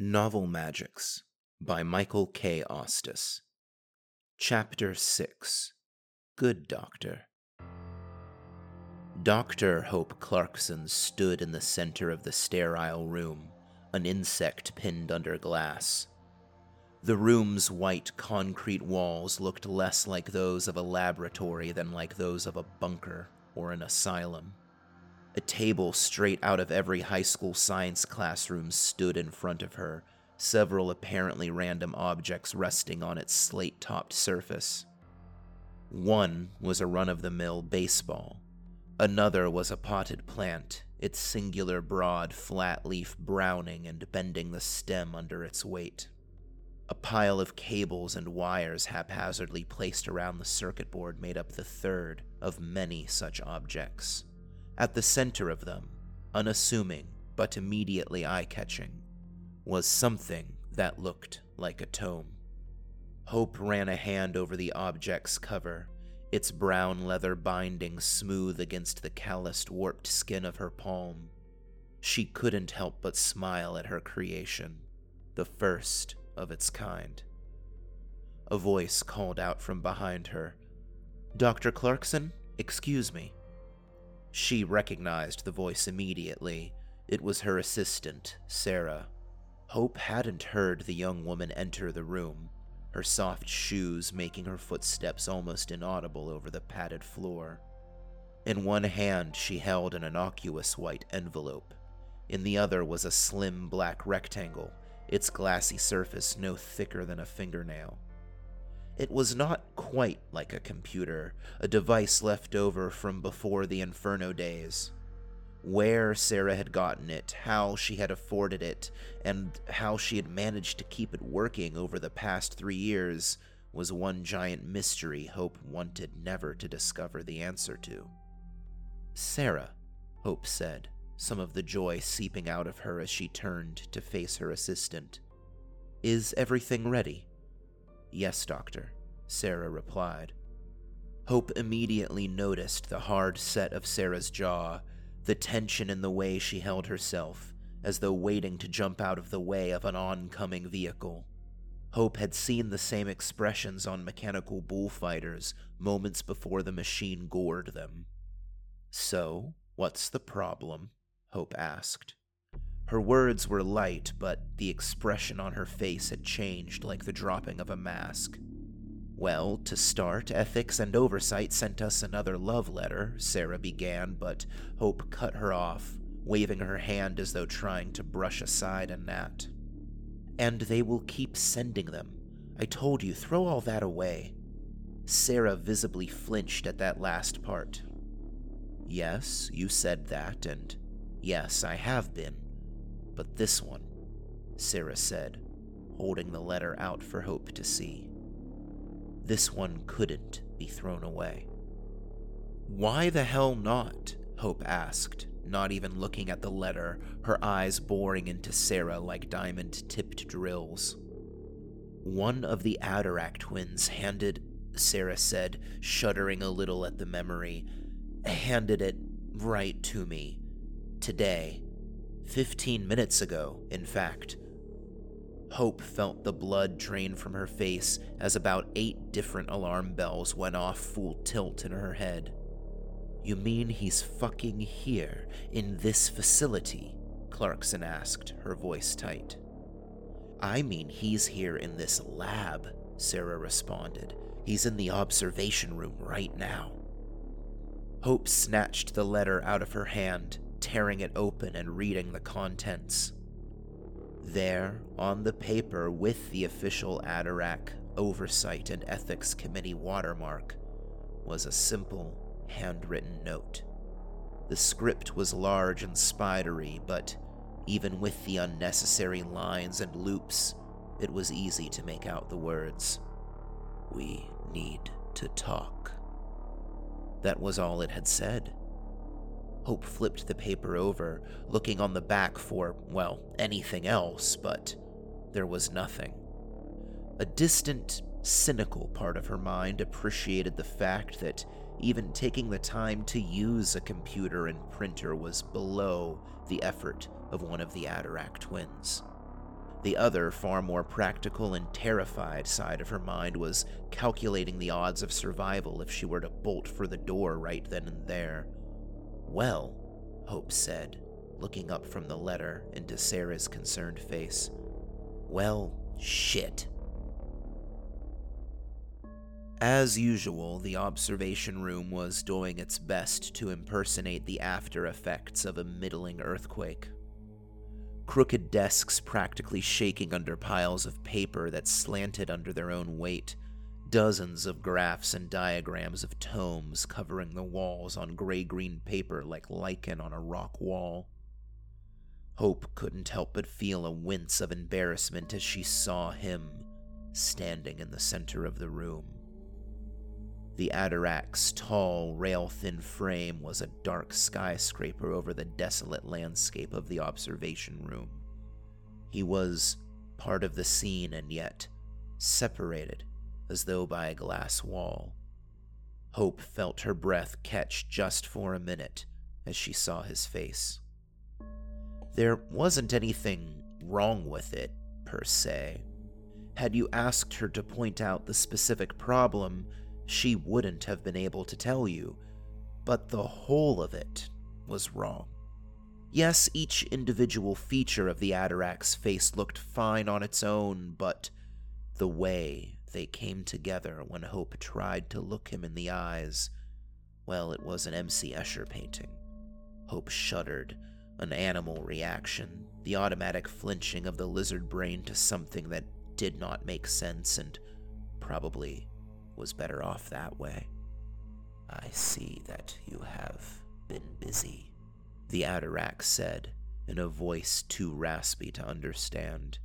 Novel Magics by Michael K. Ostis. Chapter 6 Good Doctor. Dr. Hope Clarkson stood in the center of the sterile room, an insect pinned under glass. The room's white concrete walls looked less like those of a laboratory than like those of a bunker or an asylum. A table straight out of every high school science classroom stood in front of her, several apparently random objects resting on its slate topped surface. One was a run of the mill baseball. Another was a potted plant, its singular broad, flat leaf browning and bending the stem under its weight. A pile of cables and wires haphazardly placed around the circuit board made up the third of many such objects. At the center of them, unassuming but immediately eye catching, was something that looked like a tome. Hope ran a hand over the object's cover, its brown leather binding smooth against the calloused, warped skin of her palm. She couldn't help but smile at her creation, the first of its kind. A voice called out from behind her Dr. Clarkson, excuse me. She recognized the voice immediately. It was her assistant, Sarah. Hope hadn't heard the young woman enter the room, her soft shoes making her footsteps almost inaudible over the padded floor. In one hand, she held an innocuous white envelope. In the other was a slim black rectangle, its glassy surface no thicker than a fingernail. It was not quite like a computer, a device left over from before the Inferno days. Where Sarah had gotten it, how she had afforded it, and how she had managed to keep it working over the past three years was one giant mystery Hope wanted never to discover the answer to. Sarah, Hope said, some of the joy seeping out of her as she turned to face her assistant. Is everything ready? Yes, Doctor, Sarah replied. Hope immediately noticed the hard set of Sarah's jaw, the tension in the way she held herself, as though waiting to jump out of the way of an oncoming vehicle. Hope had seen the same expressions on mechanical bullfighters moments before the machine gored them. So, what's the problem? Hope asked. Her words were light, but the expression on her face had changed like the dropping of a mask. Well, to start, Ethics and Oversight sent us another love letter, Sarah began, but Hope cut her off, waving her hand as though trying to brush aside a gnat. And they will keep sending them. I told you, throw all that away. Sarah visibly flinched at that last part. Yes, you said that, and yes, I have been. But this one, Sarah said, holding the letter out for Hope to see. This one couldn't be thrown away. Why the hell not? Hope asked, not even looking at the letter, her eyes boring into Sarah like diamond tipped drills. One of the Atarak twins handed, Sarah said, shuddering a little at the memory, handed it right to me. Today. Fifteen minutes ago, in fact. Hope felt the blood drain from her face as about eight different alarm bells went off full tilt in her head. You mean he's fucking here, in this facility? Clarkson asked, her voice tight. I mean he's here in this lab, Sarah responded. He's in the observation room right now. Hope snatched the letter out of her hand, tearing it open and reading the contents. There, on the paper with the official Atarak Oversight and Ethics Committee watermark, was a simple, handwritten note. The script was large and spidery, but even with the unnecessary lines and loops, it was easy to make out the words. We need to talk. That was all it had said. Hope flipped the paper over, looking on the back for, well, anything else, but there was nothing. A distant, cynical part of her mind appreciated the fact that even taking the time to use a computer and printer was below the effort of one of the Atarak twins. The other, far more practical and terrified side of her mind was calculating the odds of survival if she were to bolt for the door right then and there. Well, Hope said, looking up from the letter into Sarah's concerned face. Well, shit. As usual, the observation room was doing its best to impersonate the after effects of a middling earthquake. Crooked desks practically shaking under piles of paper that slanted under their own weight, dozens of graphs and diagrams of tomes covering the walls on gray green paper like lichen on a rock wall. Hope couldn't help but feel a wince of embarrassment as she saw him standing in the center of the room. The Atarak's tall, rail thin frame was a dark skyscraper over the desolate landscape of the observation room. He was part of the scene and yet separated as though by a glass wall. Hope felt her breath catch just for a minute as she saw his face. There wasn't anything wrong with it, per se. Had you asked her to point out the specific problem, she wouldn't have been able to tell you, but the whole of it was wrong. Yes, each individual feature of the Atarak's face looked fine on its own, but the way they came together when Hope tried to look him in the eyes, well, it was an M.C. Escher painting. Hope shuddered, an animal reaction, the automatic flinching of the lizard brain to something that did not make sense and probably was better off that way. I see that you have been busy, the Atarak said, in a voice too raspy to understand.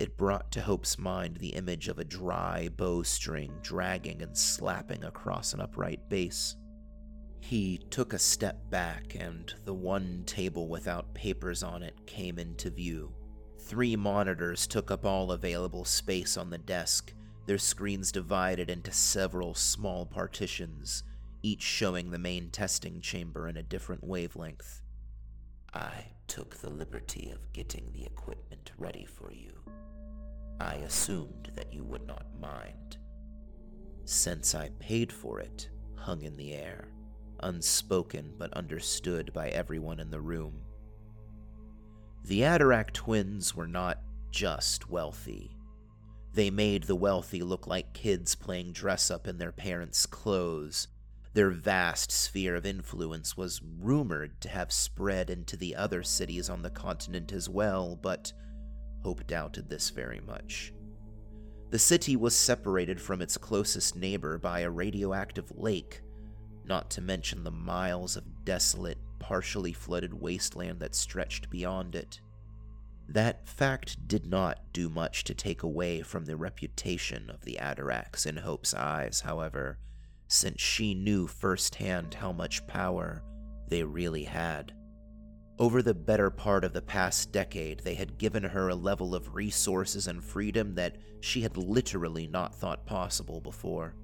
It brought to Hope's mind the image of a dry bowstring dragging and slapping across an upright bass. He took a step back, and the one table without papers on it came into view. Three monitors took up all available space on the desk, their screens divided into several small partitions, each showing the main testing chamber in a different wavelength. I took the liberty of getting the equipment ready for you. I assumed that you would not mind. Since I paid for it, hung in the air, unspoken but understood by everyone in the room. The Atarak twins were not just wealthy. They made the wealthy look like kids playing dress up in their parents' clothes. Their vast sphere of influence was rumored to have spread into the other cities on the continent as well, but Hope doubted this very much. The city was separated from its closest neighbor by a radioactive lake, not to mention the miles of desolate, partially flooded wasteland that stretched beyond it. That fact did not do much to take away from the reputation of the Ataraks in Hope's eyes, however, since she knew firsthand how much power they really had. Over the better part of the past decade, they had given her a level of resources and freedom that she had literally not thought possible before.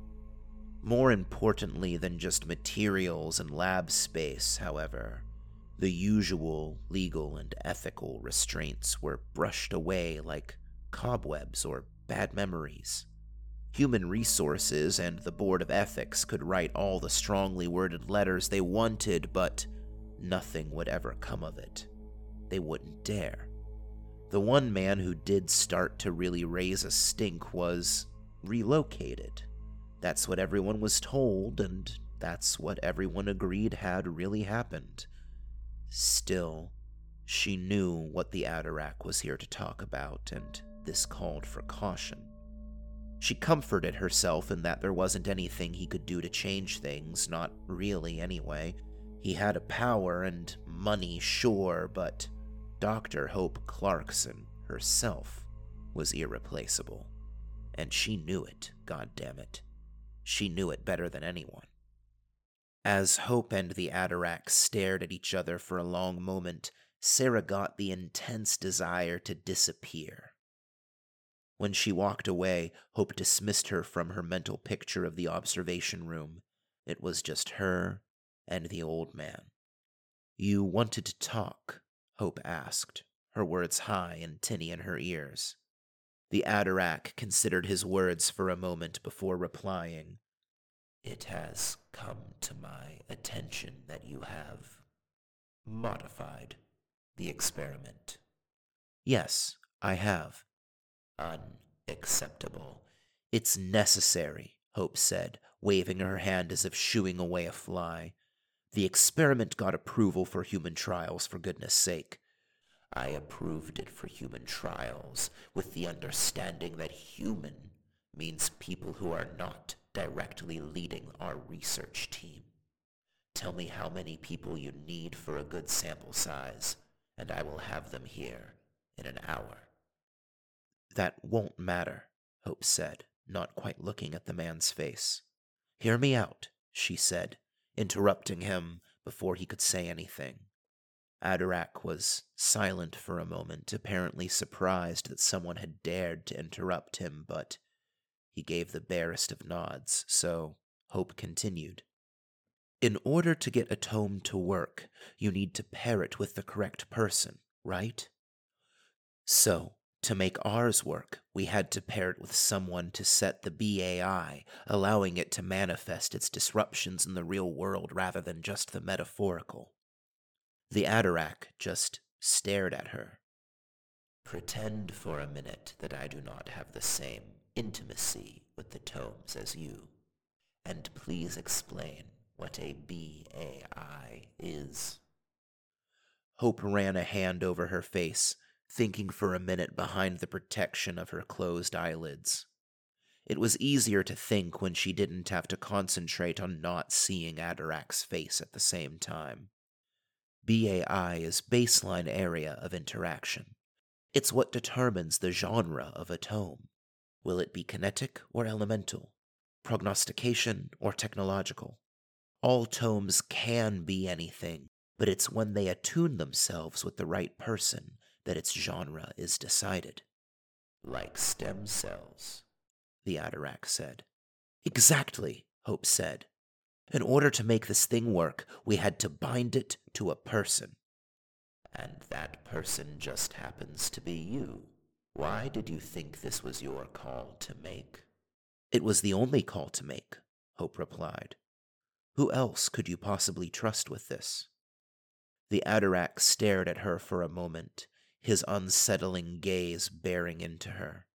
More importantly than just materials and lab space, however, the usual legal and ethical restraints were brushed away like cobwebs or bad memories. Human Resources and the Board of Ethics could write all the strongly worded letters they wanted, but nothing would ever come of it. They wouldn't dare. The one man who did start to really raise a stink was relocated. That's what everyone was told, and that's what everyone agreed had really happened. Still, she knew what the Atarak was here to talk about, and this called for caution. She comforted herself in that there wasn't anything he could do to change things, not really anyway. He had a power and money, sure, but Dr. Hope Clarkson herself was irreplaceable. And she knew it, God damn it. She knew it better than anyone. As Hope and the Atarak stared at each other for a long moment, Sarah got the intense desire to disappear. When she walked away, Hope dismissed her from her mental picture of the observation room. It was just her and the old man. You wanted to talk? Hope asked, her words high and tinny in her ears. The Atarak considered his words for a moment before replying. It has come to my attention that you have modified the experiment. Yes, I have. Unacceptable. It's necessary, Hope said, waving her hand as if shooing away a fly. The experiment got approval for human trials, for goodness sake. I approved it for human trials, with the understanding that human means people who are not directly leading our research team. Tell me how many people you need for a good sample size, and I will have them here in an hour. That won't matter, Hope said, not quite looking at the man's face. Hear me out, she said, interrupting him before he could say anything. Atarak was silent for a moment, apparently surprised that someone had dared to interrupt him, but he gave the barest of nods, so Hope continued. In order to get a tome to work, you need to pair it with the correct person, right? So, to make ours work, we had to pair it with someone to set the BAI, allowing it to manifest its disruptions in the real world rather than just the metaphorical. The Atarak just stared at her. Pretend for a minute that I do not have the same intimacy with the tomes as you, and please explain what a BAI is. Hope ran a hand over her face, thinking for a minute behind the protection of her closed eyelids. It was easier to think when she didn't have to concentrate on not seeing Atarak's face at the same time. BAI is baseline area of interaction. It's what determines the genre of a tome. Will it be kinetic or elemental? Prognostication or technological? All tomes can be anything, but it's when they attune themselves with the right person that its genre is decided. Like stem cells, the Atarak said. Exactly, Hope said. In order to make this thing work, we had to bind it to a person. And that person just happens to be you. Why did you think this was your call to make? It was the only call to make, Hope replied. Who else could you possibly trust with this? The Atarak stared at her for a moment, his unsettling gaze bearing into her.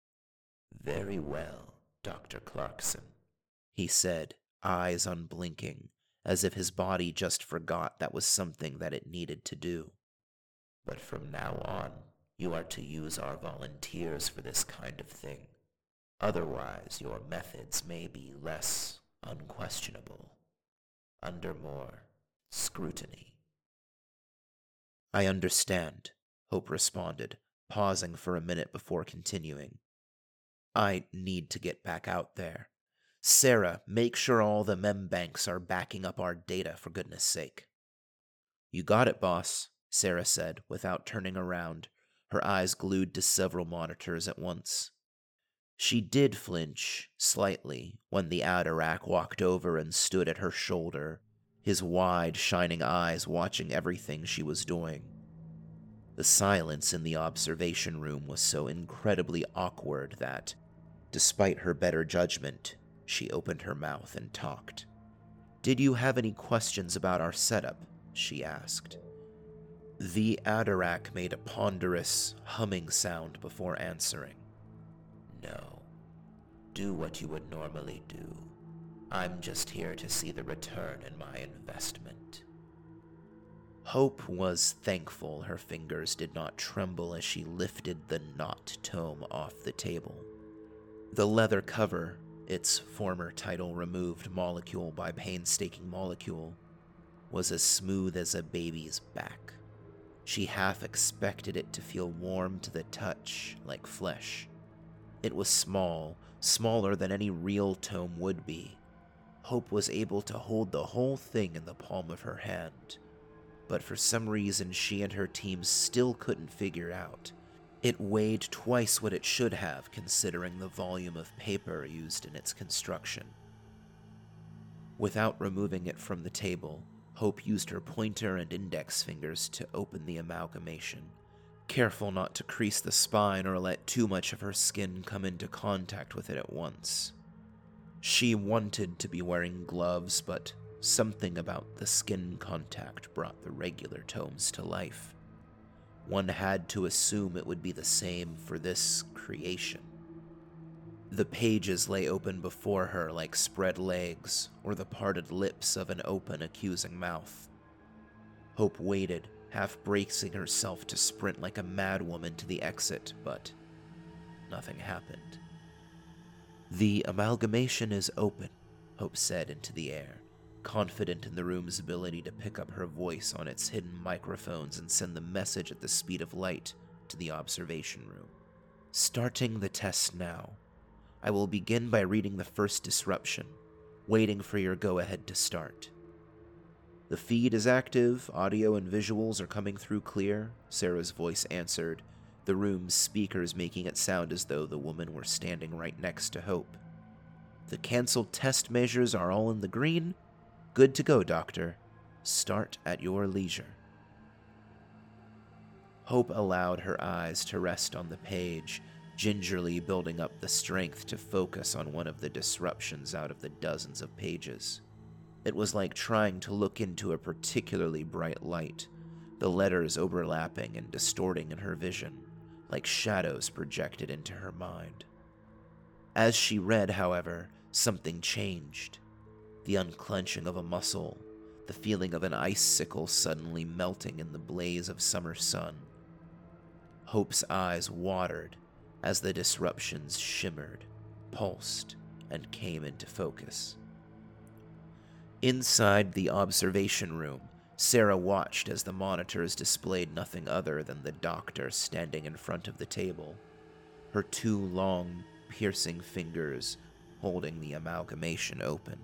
Very well, Dr. Clarkson, he said, eyes unblinking, as if his body just forgot that was something that it needed to do. But from now on, you are to use our volunteers for this kind of thing. Otherwise, your methods may be less unquestionable, under more scrutiny. I understand, Hope responded, pausing for a minute before continuing. I need to get back out there. Sarah, make sure all the mem banks are backing up our data, for goodness sake. You got it, boss, Sarah said, without turning around, her eyes glued to several monitors at once. She did flinch, slightly, when the Atarak walked over and stood at her shoulder, his wide, shining eyes watching everything she was doing. The silence in the observation room was so incredibly awkward that, despite her better judgment, she opened her mouth and talked. Did you have any questions about our setup? she asked. The Atarak made a ponderous, humming sound before answering. No. Do what you would normally do. I'm just here to see the return in my investment. Hope was thankful her fingers did not tremble as she lifted the knot tome off the table. The leather cover its former title removed molecule by painstaking molecule, was as smooth as a baby's back. She half expected it to feel warm to the touch, like flesh. It was small, smaller than any real tome would be. Hope was able to hold the whole thing in the palm of her hand, but for some reason she and her team still couldn't figure out it weighed twice what it should have, considering the volume of paper used in its construction. Without removing it from the table, Hope used her pointer and index fingers to open the amalgamation, careful not to crease the spine or let too much of her skin come into contact with it at once. She wanted to be wearing gloves, but something about the skin contact brought the regular tomes to life. One had to assume it would be the same for this creation. The pages lay open before her like spread legs or the parted lips of an open, accusing mouth. Hope waited, half bracing herself to sprint like a madwoman to the exit, but nothing happened. The amalgamation is open, Hope said into the air, confident in the room's ability to pick up her voice on its hidden microphones and send the message at the speed of light to the observation room. Starting the test now. I will begin by reading the first disruption, waiting for your go ahead to start. The feed is active, audio and visuals are coming through clear, Sarah's voice answered, the room's speakers making it sound as though the woman were standing right next to Hope. The cancelled test measures are all in the green, Good to go, Doctor. Start at your leisure. Hope allowed her eyes to rest on the page, gingerly building up the strength to focus on one of the disruptions out of the dozens of pages. It was like trying to look into a particularly bright light, the letters overlapping and distorting in her vision, like shadows projected into her mind. As she read, however, something changed the unclenching of a muscle, the feeling of an icicle suddenly melting in the blaze of summer sun. Hope's eyes watered as the disruptions shimmered, pulsed, and came into focus. Inside the observation room, Sarah watched as the monitors displayed nothing other than the doctor standing in front of the table, her two long, piercing fingers holding the amalgamation open.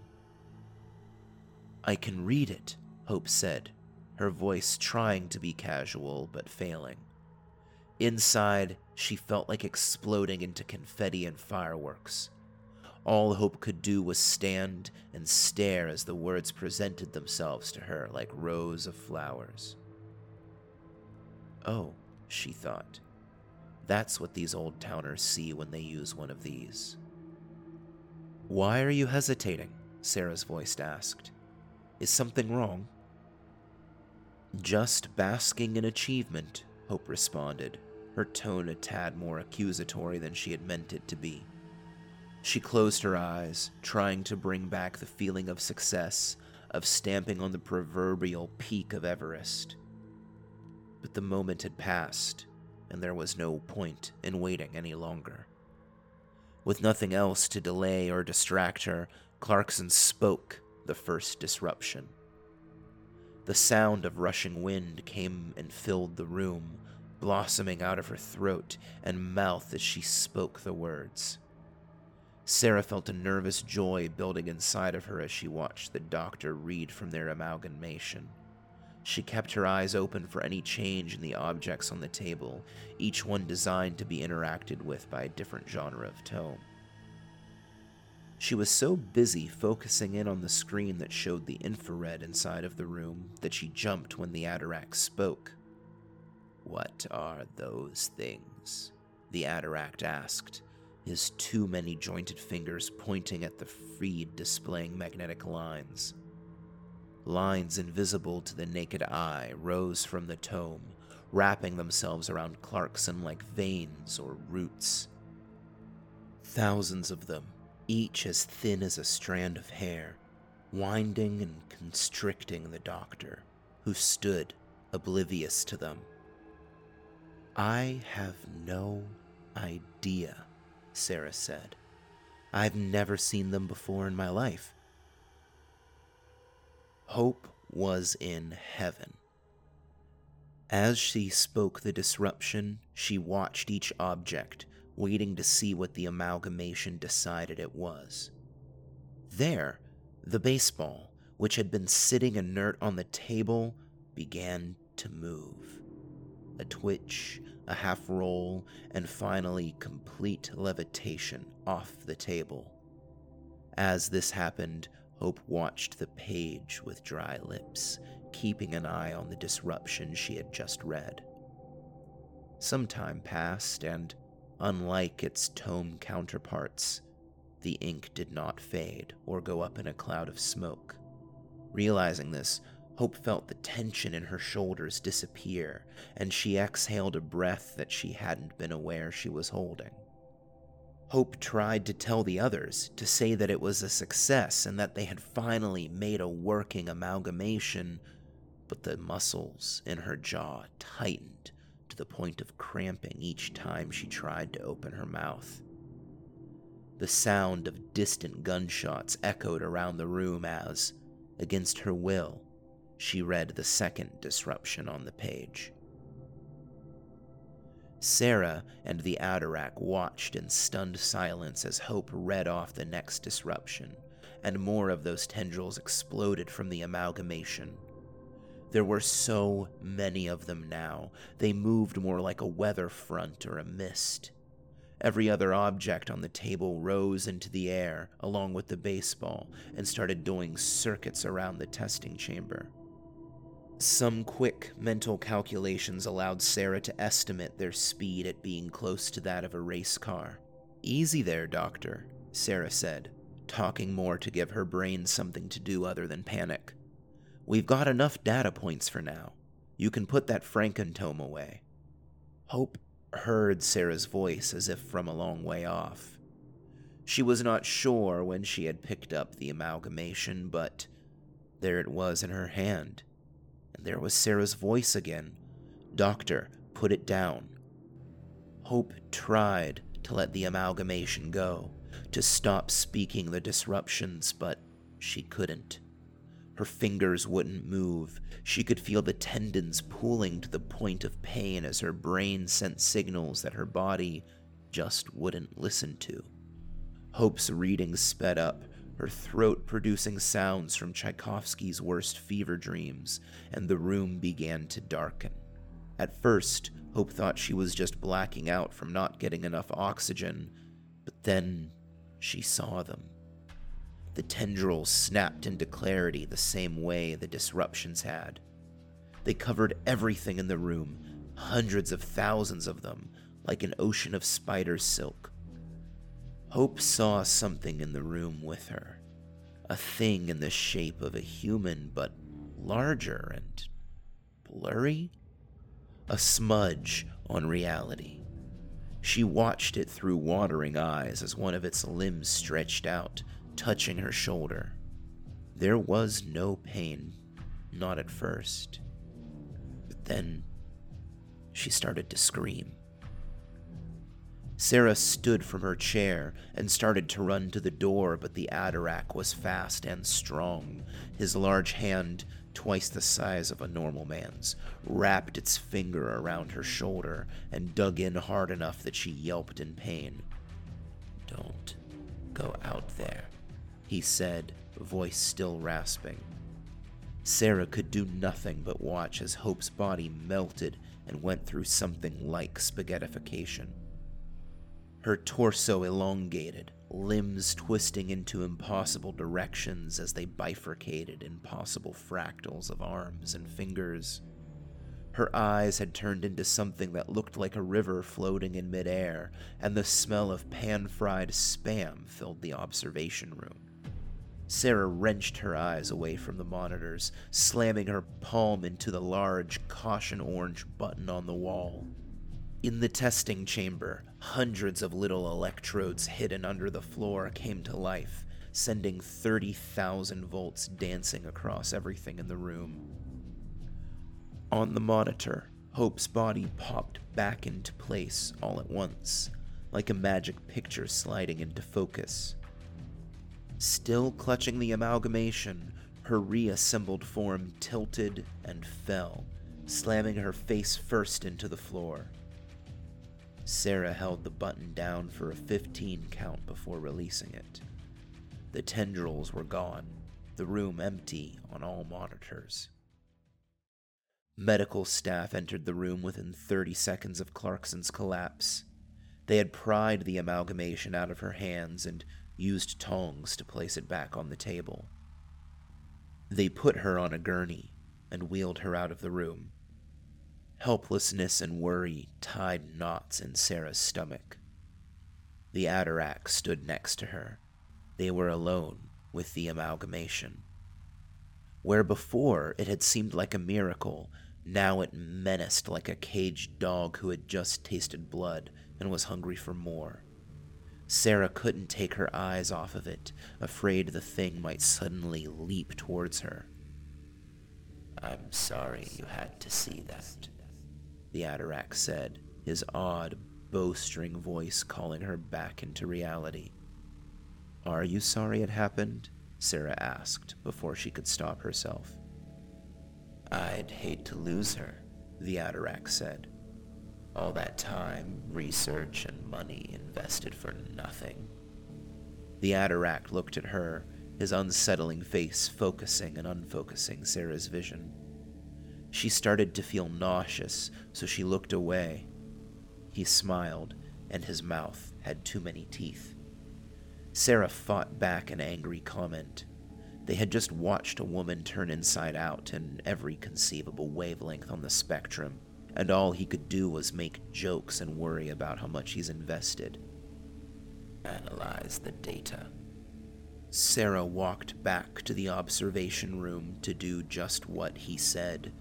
I can read it, Hope said, her voice trying to be casual but failing. Inside, she felt like exploding into confetti and fireworks. All Hope could do was stand and stare as the words presented themselves to her like rows of flowers. Oh, she thought. That's what these old towners see when they use one of these. Why are you hesitating? Sarah's voice asked. Is something wrong? Just basking in achievement, Hope responded, her tone a tad more accusatory than she had meant it to be. She closed her eyes, trying to bring back the feeling of success, of stamping on the proverbial peak of Everest. But the moment had passed, and there was no point in waiting any longer. With nothing else to delay or distract her, Clarkson spoke the first disruption. The sound of rushing wind came and filled the room, blossoming out of her throat and mouth as she spoke the words. Sarah felt a nervous joy building inside of her as she watched the doctor read from their amalgamation. She kept her eyes open for any change in the objects on the table, each one designed to be interacted with by a different genre of tome. She was so busy focusing in on the screen that showed the infrared inside of the room that she jumped when the Atarax spoke. What are those things? The Atarak asked, his too many jointed fingers pointing at the freed displaying magnetic lines. Lines invisible to the naked eye rose from the tome, wrapping themselves around Clarkson like veins or roots. Thousands of them, each as thin as a strand of hair, winding and constricting the doctor, who stood oblivious to them. I have no idea, Sarah said. I've never seen them before in my life. Hope was in heaven. As she spoke the disruption, she watched each object waiting to see what the amalgamation decided it was. There, the baseball, which had been sitting inert on the table, began to move. A twitch, a half roll, and finally complete levitation off the table. As this happened, Hope watched the page with dry lips, keeping an eye on the disruption she had just read. Some time passed, and unlike its tome counterparts, the ink did not fade or go up in a cloud of smoke. Realizing this, Hope felt the tension in her shoulders disappear, and she exhaled a breath that she hadn't been aware she was holding. Hope tried to tell the others, to say that it was a success and that they had finally made a working amalgamation, but the muscles in her jaw tightened to the point of cramping each time she tried to open her mouth. The sound of distant gunshots echoed around the room as, against her will, she read the second disruption on the page. Sarah and the Atarak watched in stunned silence as Hope read off the next disruption, and more of those tendrils exploded from the amalgamation. There were so many of them now, they moved more like a weather front or a mist. Every other object on the table rose into the air along with the baseball and started doing circuits around the testing chamber. Some quick mental calculations allowed Sarah to estimate their speed at being close to that of a race car. Easy there, Doctor, Sarah said, talking more to give her brain something to do other than panic. We've got enough data points for now. You can put that Frankentome away. Hope heard Sarah's voice as if from a long way off. She was not sure when she had picked up the amalgamation, but there it was in her hand and there was Sarah's voice again. Doctor, put it down. Hope tried to let the amalgamation go, to stop speaking the disruptions, but she couldn't. Her fingers wouldn't move. She could feel the tendons pulling to the point of pain as her brain sent signals that her body just wouldn't listen to. Hope's reading sped up, her throat producing sounds from Tchaikovsky's worst fever dreams, and the room began to darken. At first, Hope thought she was just blacking out from not getting enough oxygen, but then she saw them. The tendrils snapped into clarity the same way the disruptions had. They covered everything in the room, hundreds of thousands of them, like an ocean of spider silk. Hope saw something in the room with her. A thing in the shape of a human, but larger and blurry? A smudge on reality. She watched it through watering eyes as one of its limbs stretched out, touching her shoulder. There was no pain, not at first. But then she started to scream. Sarah stood from her chair and started to run to the door, but the Atarak was fast and strong. His large hand, twice the size of a normal man's, wrapped its finger around her shoulder and dug in hard enough that she yelped in pain. Don't go out there, he said, voice still rasping. Sarah could do nothing but watch as Hope's body melted and went through something like spaghettification her torso elongated, limbs twisting into impossible directions as they bifurcated in possible fractals of arms and fingers. Her eyes had turned into something that looked like a river floating in midair, and the smell of pan fried spam filled the observation room. Sarah wrenched her eyes away from the monitors, slamming her palm into the large caution orange button on the wall. In the testing chamber, hundreds of little electrodes hidden under the floor came to life, sending 30,000 volts dancing across everything in the room. On the monitor, Hope's body popped back into place all at once, like a magic picture sliding into focus. Still clutching the amalgamation, her reassembled form tilted and fell, slamming her face first into the floor. Sarah held the button down for a 15 count before releasing it. The tendrils were gone, the room empty on all monitors. Medical staff entered the room within 30 seconds of Clarkson's collapse. They had pried the amalgamation out of her hands and used tongs to place it back on the table. They put her on a gurney and wheeled her out of the room. Helplessness and worry tied knots in Sarah's stomach. The Atarak stood next to her. They were alone with the amalgamation. Where before it had seemed like a miracle, now it menaced like a caged dog who had just tasted blood and was hungry for more. Sarah couldn't take her eyes off of it, afraid the thing might suddenly leap towards her. I'm sorry you had to see that, the Atarak said, his odd, bowstring voice calling her back into reality. Are you sorry it happened? Sarah asked before she could stop herself. I'd hate to lose her, the Atarak said. All that time, research, and money invested for nothing. The Atarak looked at her, his unsettling face focusing and unfocusing Sarah's vision. She started to feel nauseous, so she looked away. He smiled, and his mouth had too many teeth. Sarah fought back an angry comment. They had just watched a woman turn inside out in every conceivable wavelength on the spectrum, and all he could do was make jokes and worry about how much he's invested. Analyze the data. Sarah walked back to the observation room to do just what he said.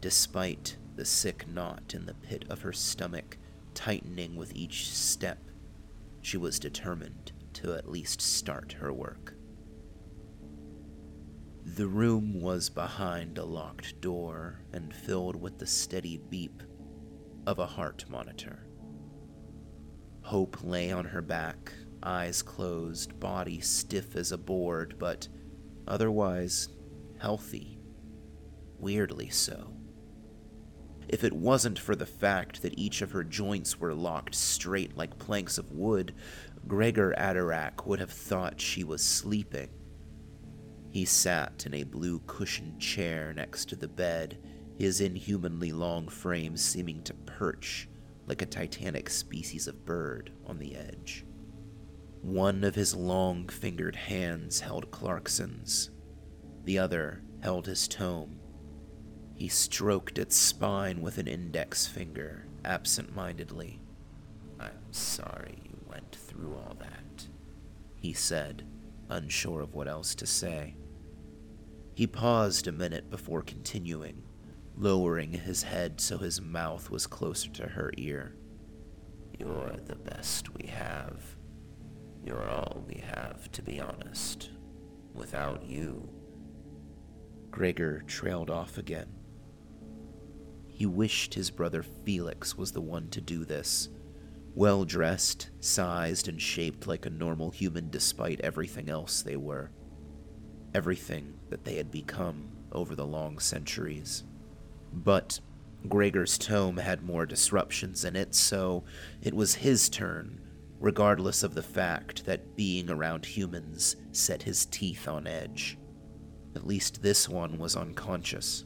Despite the sick knot in the pit of her stomach tightening with each step, she was determined to at least start her work. The room was behind a locked door and filled with the steady beep of a heart monitor. Hope lay on her back, eyes closed, body stiff as a board, but otherwise healthy. Weirdly so. If it wasn't for the fact that each of her joints were locked straight like planks of wood, Gregor Atarak would have thought she was sleeping. He sat in a blue cushioned chair next to the bed, his inhumanly long frame seeming to perch like a titanic species of bird on the edge. One of his long fingered hands held Clarkson's, the other held his tome. He stroked its spine with an index finger, absent mindedly. I'm sorry you went through all that, he said, unsure of what else to say. He paused a minute before continuing, lowering his head so his mouth was closer to her ear. You're the best we have. You're all we have, to be honest. Without you. Gregor trailed off again. He wished his brother Felix was the one to do this. Well dressed, sized, and shaped like a normal human despite everything else they were. Everything that they had become over the long centuries. But Gregor's tome had more disruptions in it, so it was his turn regardless of the fact that being around humans set his teeth on edge. At least this one was unconscious.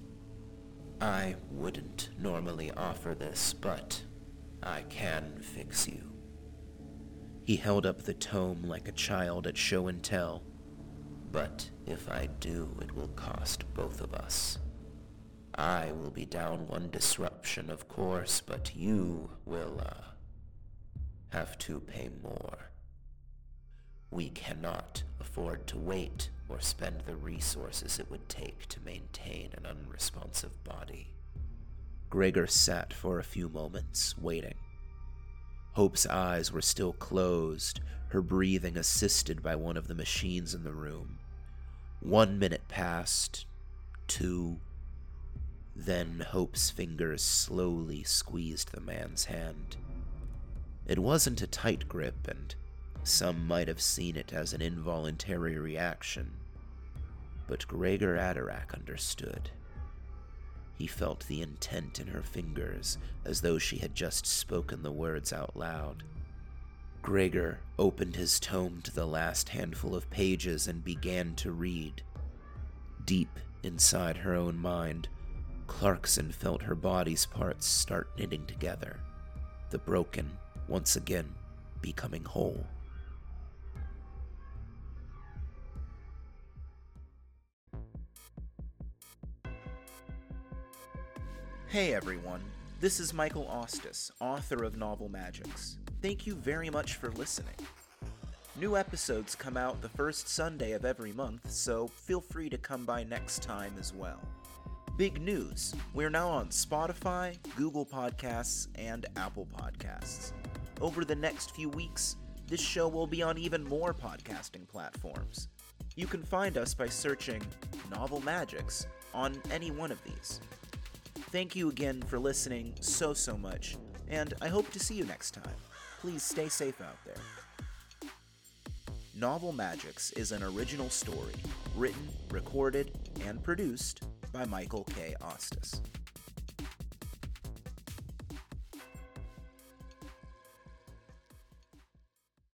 I wouldn't normally offer this, but I can fix you. He held up the tome like a child at show and tell. But if I do, it will cost both of us. I will be down one disruption, of course, but you will, uh, have to pay more. We cannot afford to wait or spend the resources it would take to maintain an unresponsive body. Gregor sat for a few moments, waiting. Hope's eyes were still closed, her breathing assisted by one of the machines in the room. One minute passed, two. Then Hope's fingers slowly squeezed the man's hand. It wasn't a tight grip, and some might have seen it as an involuntary reaction. But Gregor Atarak understood. He felt the intent in her fingers as though she had just spoken the words out loud. Gregor opened his tome to the last handful of pages and began to read. Deep inside her own mind, Clarkson felt her body's parts start knitting together. The broken, once again becoming whole. Hey everyone, This is Michael Ostis, author of Novel Magics. Thank you very much for listening. New episodes come out the first Sunday of every month, so feel free to come by next time as well. Big news we're now on Spotify, Google Podcasts, and Apple Podcasts. Over the next few weeks, this show will be on even more podcasting platforms. You can find us by searching Novel Magics on any one of these. Thank you again for listening so, so much, and I hope to see you next time. Please stay safe out there. Novel Magics is an original story, written, recorded, and produced by Michael K. Ostis.